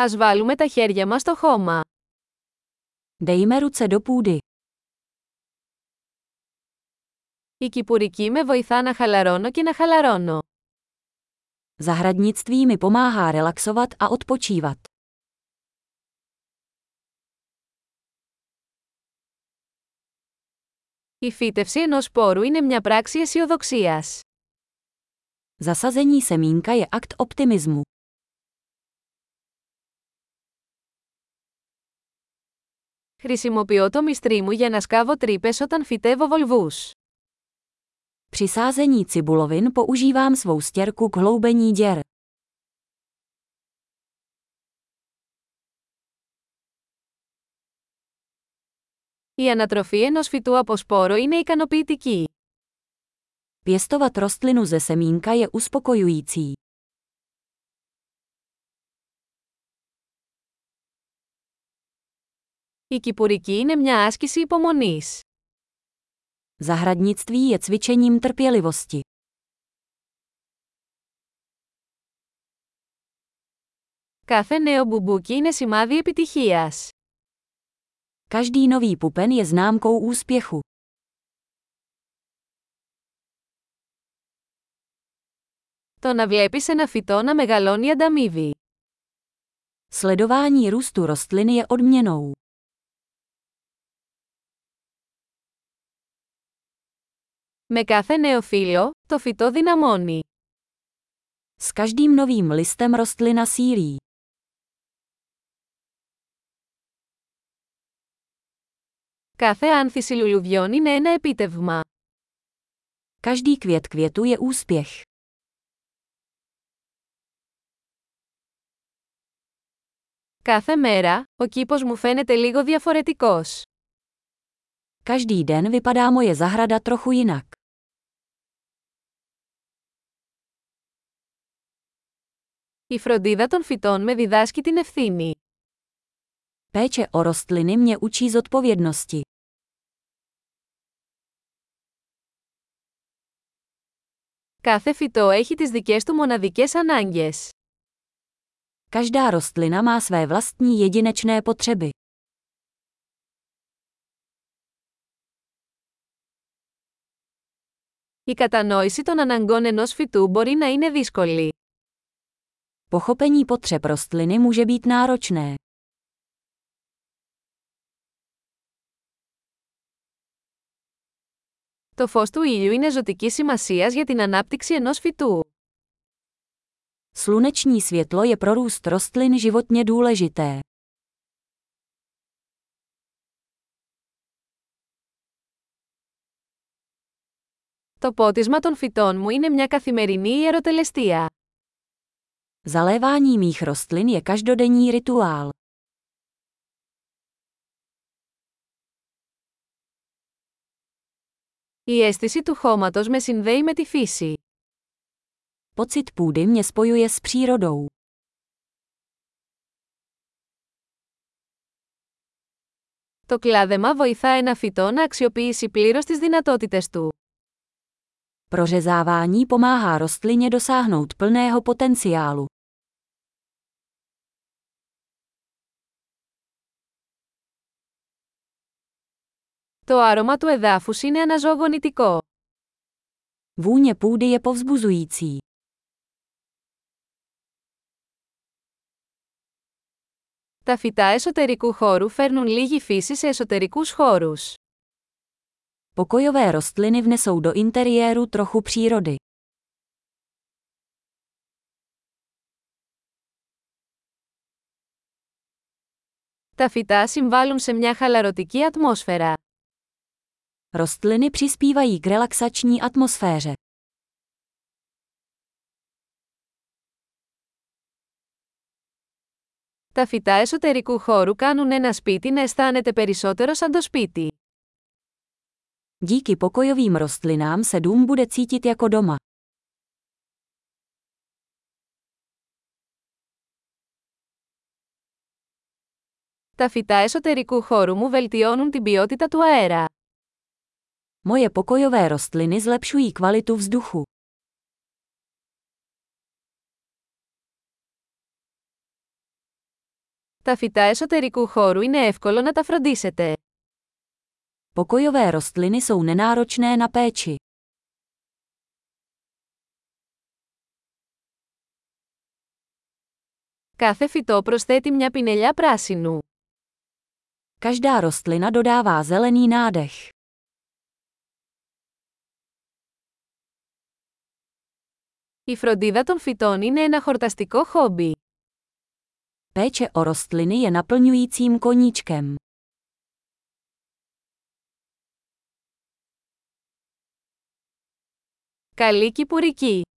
Ας βάλουμε τα χέρια μας στο χώμα. Dejme ruce do půdy. Η κυπουρική με βοηθά να χαλαρώνω και να χαλαρώνω. Zahradnictví mi pomáhá relaxovat a odpočívat. Η φύτευση ενός σπόρου είναι μια πράξη αισιοδοξία. Zasazení semínka je akt optimismu. Χρησιμοποιώ το μυστρί μου για να σκάβω τρύπες όταν φυτεύω βολβούς. Při sázení cibulovin používám svou stěrku k hloubení děr. Η ανατροφή ενός φυτού από σπόρο είναι ικανοποιητική. Pěstovat rostlinu ze semínka je uspokojující. Η κυπουρική είναι μια άσκηση υπομονής. Zahradnictví je cvičením trpělivosti. Κάθε νέο μπουμπούκι είναι σημάδι επιτυχίας. Každý nový pupen je známkou úspěchu. Το να βλέπεις ένα φυτό να μεγαλώνει ανταμείβει. Sledování růstu rostliny je odměnou. Με κάθε νέο φύλλο, το φυτό δυναμώνει. S každým novým listem rostlina sílí. Κάθε άνθηση λουλουδιών είναι ένα επίτευγμα. Každý květ květu je úspěch. Κάθε μέρα, ο κήπος μου φαίνεται λίγο διαφορετικός. Každý den vypadá moje zahrada trochu jinak. Η φροντίδα των φυτών με διδάσκει την ευθύνη. Péče o rostliny mě učí zodpovědnosti. Κάθε φυτό έχει τις δικές του μοναδικές ανάγκες. Každá rostlina má své vlastní jedinečné potřeby. Η κατανόηση των αναγκών ενός φυτού μπορεί να είναι δύσκολη. Pochopení potřeb rostliny může být náročné. Το φως του ήλιου είναι ζωτική σημασίας για την ανάπτυξη ενός φυτού. Sluneční světlo je pro růst rostlin životně důležité. Το πότισμα των φυτών μου είναι μια καθημερινή ιεροτελεστία. Zalévání mých rostlin je každodenní rituál. Η αίσθηση του χώματος με συνδέει με τη φύση. Pocit půdy mě spojuje s přírodou. Το κλάδεμα βοηθά ένα φυτό να αξιοποιήσει πλήρως τις δυνατότητες του. Prořezávání pomáhá rostlině dosáhnout plného potenciálu. Το άρωμα του εδάφους είναι αναζωογονητικό. Vůně půdy je povzbuzující. Τα φυτά εσωτερικού χώρου φέρνουν λίγη φύση σε εσωτερικούς χώρους. Pokojové rostliny vnesou do interiéru trochu přírody. Τα φυτά συμβάλλουν σε μια χαλαρωτική ατμόσφαιρα. Rostliny přispívají k relaxační atmosféře. Τα φυτά εσωτερικού χώρου κάνουν ένα σπίτι να αισθάνεται περισσότερο σαν το σπίτι. Díky pokojovým rostlinám se dům bude cítit jako doma. Τα φυτά εσωτερικού χώρου μου βελτιώνουν την ποιότητα του αέρα. Moje pokojové rostliny zlepšují kvalitu vzduchu. Τα φυτά εσωτερικού χώρου είναι εύκολο να τα φροντίσετε. Pokojové rostliny jsou nenáročné na péči. Κάθε φυτό προσθέτει μια πινελιά πράσινου. Každá rostlina dodává zelený nádech. Η φροντίδα των φυτών είναι ένα χορταστικό χόμπι. Péče o rostliny je naplňujícím koníčkem. Καλή κυπουρική!